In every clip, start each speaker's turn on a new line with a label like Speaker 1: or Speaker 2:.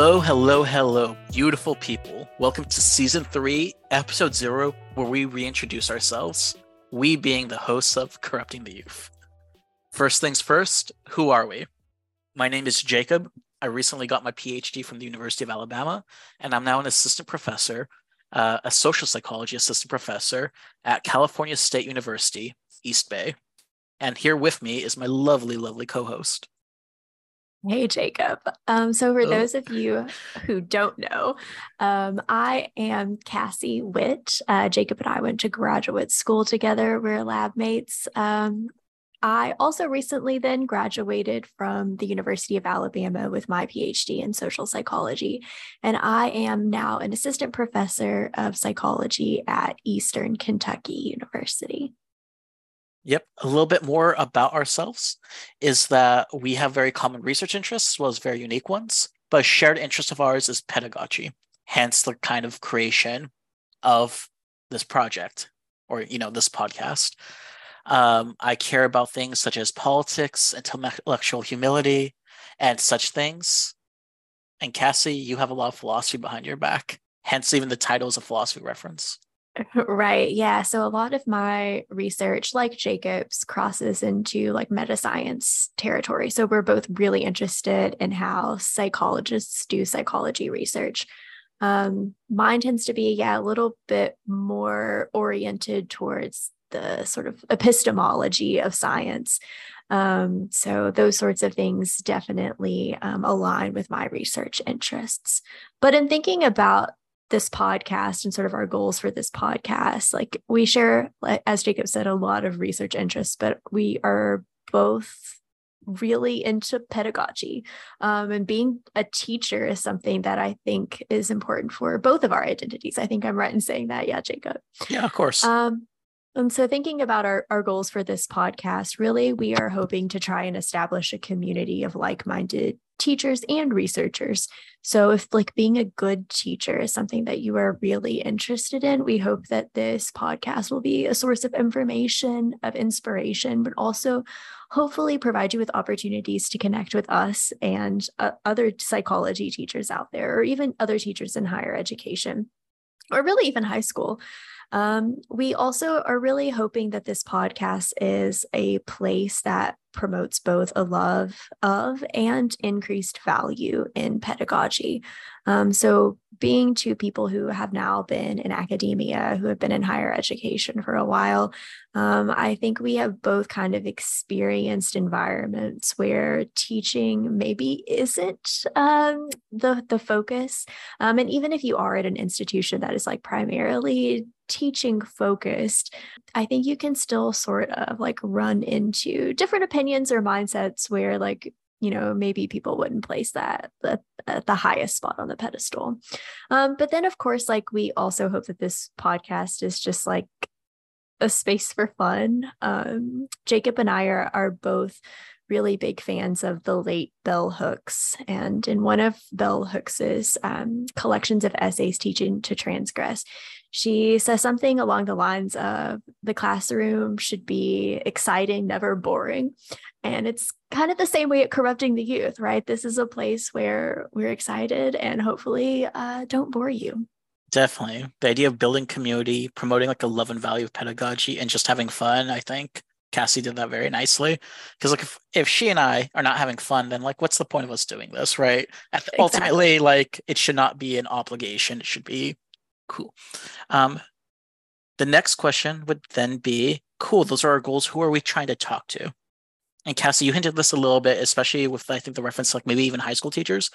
Speaker 1: Hello, hello, hello, beautiful people. Welcome to season three, episode zero, where we reintroduce ourselves, we being the hosts of Corrupting the Youth. First things first, who are we? My name is Jacob. I recently got my PhD from the University of Alabama, and I'm now an assistant professor, uh, a social psychology assistant professor at California State University, East Bay. And here with me is my lovely, lovely co host.
Speaker 2: Hey, Jacob. Um, so, for oh. those of you who don't know, um, I am Cassie Witt. Uh, Jacob and I went to graduate school together. We're lab mates. Um, I also recently then graduated from the University of Alabama with my PhD in social psychology. And I am now an assistant professor of psychology at Eastern Kentucky University.
Speaker 1: Yep. A little bit more about ourselves is that we have very common research interests as well as very unique ones, but a shared interest of ours is pedagogy, hence the kind of creation of this project or, you know, this podcast. Um, I care about things such as politics, intellectual humility, and such things. And Cassie, you have a lot of philosophy behind your back, hence even the title is a philosophy reference.
Speaker 2: Right. Yeah. So a lot of my research, like Jacob's, crosses into like meta science territory. So we're both really interested in how psychologists do psychology research. Um, mine tends to be, yeah, a little bit more oriented towards the sort of epistemology of science. Um, so those sorts of things definitely um, align with my research interests. But in thinking about this podcast and sort of our goals for this podcast. Like we share, as Jacob said, a lot of research interests, but we are both really into pedagogy. Um, and being a teacher is something that I think is important for both of our identities. I think I'm right in saying that. Yeah, Jacob.
Speaker 1: Yeah, of course. Um,
Speaker 2: and so, thinking about our, our goals for this podcast, really, we are hoping to try and establish a community of like minded teachers and researchers. So, if like being a good teacher is something that you are really interested in, we hope that this podcast will be a source of information, of inspiration, but also hopefully provide you with opportunities to connect with us and uh, other psychology teachers out there, or even other teachers in higher education, or really even high school. Um, we also are really hoping that this podcast is a place that promotes both a love of and increased value in pedagogy. Um, so, being two people who have now been in academia, who have been in higher education for a while, um, I think we have both kind of experienced environments where teaching maybe isn't um, the the focus. Um, and even if you are at an institution that is like primarily teaching focused, I think you can still sort of like run into different opinions or mindsets where like you know maybe people wouldn't place that at, at the highest spot on the pedestal um, but then of course like we also hope that this podcast is just like a space for fun um, jacob and i are, are both really big fans of the late Bell Hooks. And in one of Bell Hooks's um, collections of essays, Teaching to Transgress, she says something along the lines of the classroom should be exciting, never boring. And it's kind of the same way at Corrupting the Youth, right? This is a place where we're excited and hopefully uh, don't bore you.
Speaker 1: Definitely. The idea of building community, promoting like a love and value of pedagogy, and just having fun, I think Cassie did that very nicely. Because like if, if she and I are not having fun, then like what's the point of us doing this, right? Exactly. Ultimately, like it should not be an obligation. It should be cool. Um, the next question would then be, cool, those are our goals. Who are we trying to talk to? and Cassie, you hinted this a little bit, especially with I think the reference like maybe even high school teachers,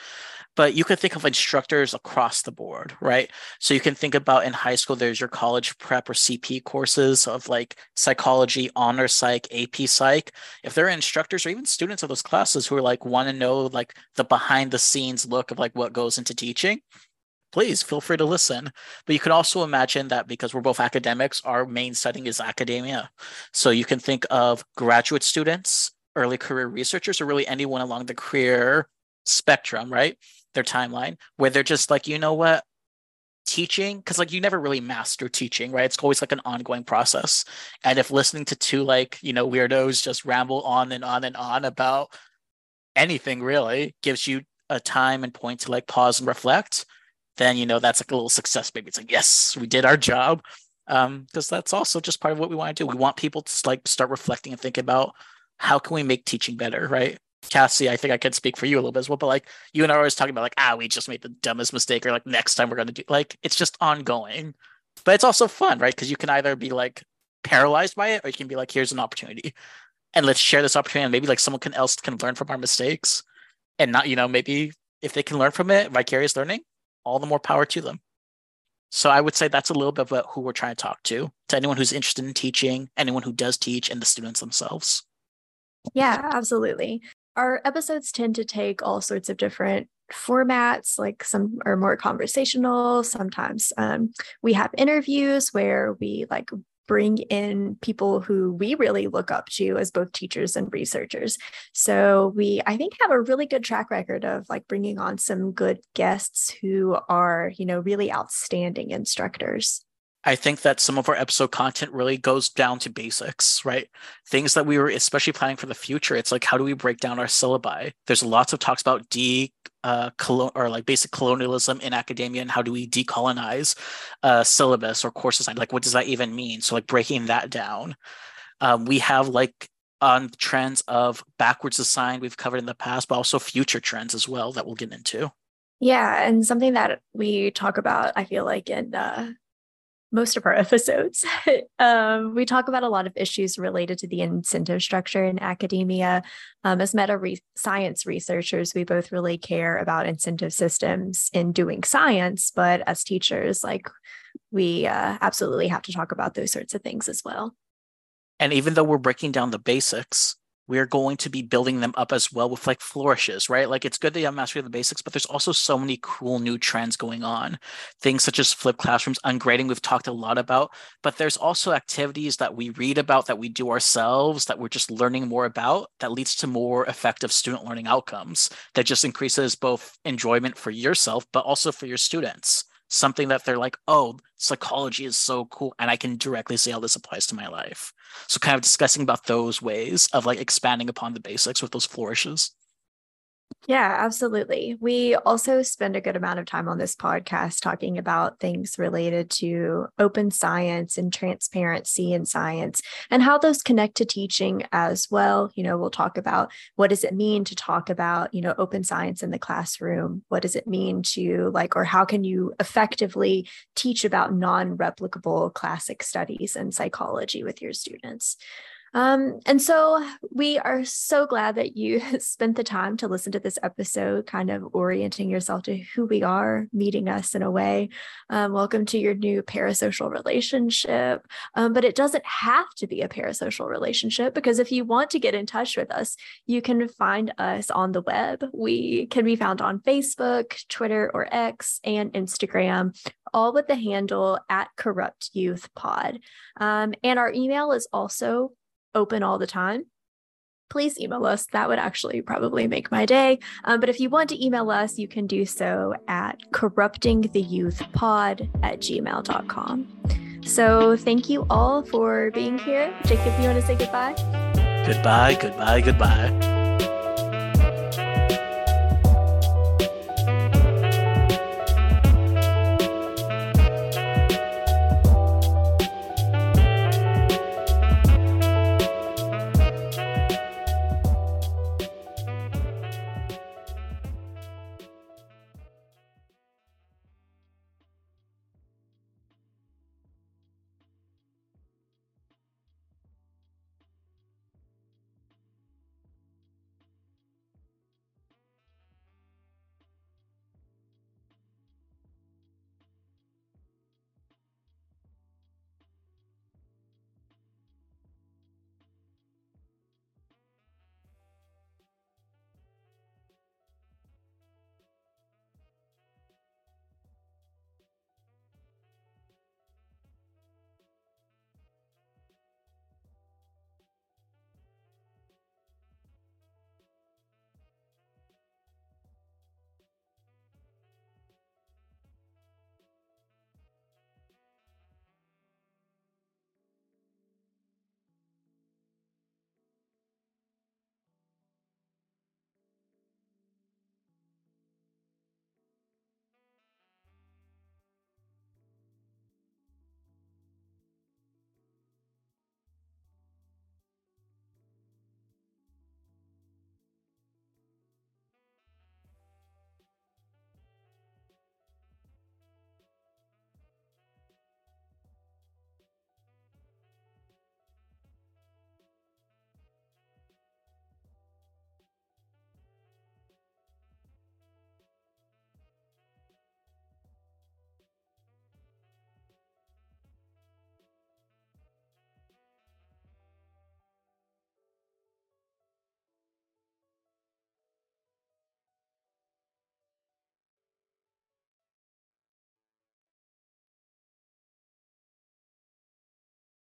Speaker 1: but you could think of instructors across the board, right? So you can think about in high school, there's your college prep or CP courses of like psychology, honor psych, AP psych. If there are instructors or even students of those classes who are like want to know like the behind the scenes look of like what goes into teaching, please feel free to listen. But you can also imagine that because we're both academics, our main setting is academia. So you can think of graduate students early career researchers or really anyone along the career spectrum, right? Their timeline, where they're just like, you know what? Teaching, because like you never really master teaching, right? It's always like an ongoing process. And if listening to two like, you know, weirdos just ramble on and on and on about anything really gives you a time and point to like pause and reflect, then you know that's like a little success. Maybe it's like yes, we did our job. Um, because that's also just part of what we want to do. We want people to like start reflecting and think about how can we make teaching better, right? Cassie, I think I can speak for you a little bit as well, but like you and I are always talking about like, ah, we just made the dumbest mistake, or like next time we're gonna do like it's just ongoing. But it's also fun, right? Because you can either be like paralyzed by it, or you can be like, here's an opportunity. And let's share this opportunity. And maybe like someone can else can learn from our mistakes. And not, you know, maybe if they can learn from it, vicarious learning, all the more power to them. So I would say that's a little bit about who we're trying to talk to, to anyone who's interested in teaching, anyone who does teach, and the students themselves.
Speaker 2: Yeah, absolutely our episodes tend to take all sorts of different formats like some are more conversational sometimes um, we have interviews where we like bring in people who we really look up to as both teachers and researchers so we i think have a really good track record of like bringing on some good guests who are you know really outstanding instructors
Speaker 1: I think that some of our episode content really goes down to basics, right? Things that we were especially planning for the future. It's like how do we break down our syllabi? There's lots of talks about de uh, colon- or like basic colonialism in academia and how do we decolonize uh, syllabus or course design? Like what does that even mean? So like breaking that down. Um, we have like on trends of backwards assigned we've covered in the past, but also future trends as well that we'll get into.
Speaker 2: Yeah, and something that we talk about, I feel like in uh, most of our episodes. um, we talk about a lot of issues related to the incentive structure in academia. Um, as meta re- science researchers, we both really care about incentive systems in doing science, but as teachers, like we uh, absolutely have to talk about those sorts of things as well.
Speaker 1: And even though we're breaking down the basics, we're going to be building them up as well with like flourishes, right? Like it's good that you have mastery of the basics, but there's also so many cool new trends going on. Things such as flipped classrooms, ungrading, we've talked a lot about, but there's also activities that we read about that we do ourselves that we're just learning more about that leads to more effective student learning outcomes that just increases both enjoyment for yourself, but also for your students something that they're like, oh, psychology is so cool. And I can directly see how this applies to my life. So kind of discussing about those ways of like expanding upon the basics with those flourishes.
Speaker 2: Yeah, absolutely. We also spend a good amount of time on this podcast talking about things related to open science and transparency in science and how those connect to teaching as well. You know, we'll talk about what does it mean to talk about, you know, open science in the classroom? What does it mean to like, or how can you effectively teach about non replicable classic studies and psychology with your students? Um, and so we are so glad that you spent the time to listen to this episode, kind of orienting yourself to who we are, meeting us in a way. Um, welcome to your new parasocial relationship. Um, but it doesn't have to be a parasocial relationship because if you want to get in touch with us, you can find us on the web. We can be found on Facebook, Twitter, or X, and Instagram, all with the handle at Corrupt Youth Pod. Um, and our email is also open all the time, please email us. That would actually probably make my day. Um, but if you want to email us, you can do so at corruptingtheyouthpod at gmail.com. So thank you all for being here. Jacob, you want to say goodbye?
Speaker 1: Goodbye, goodbye, goodbye.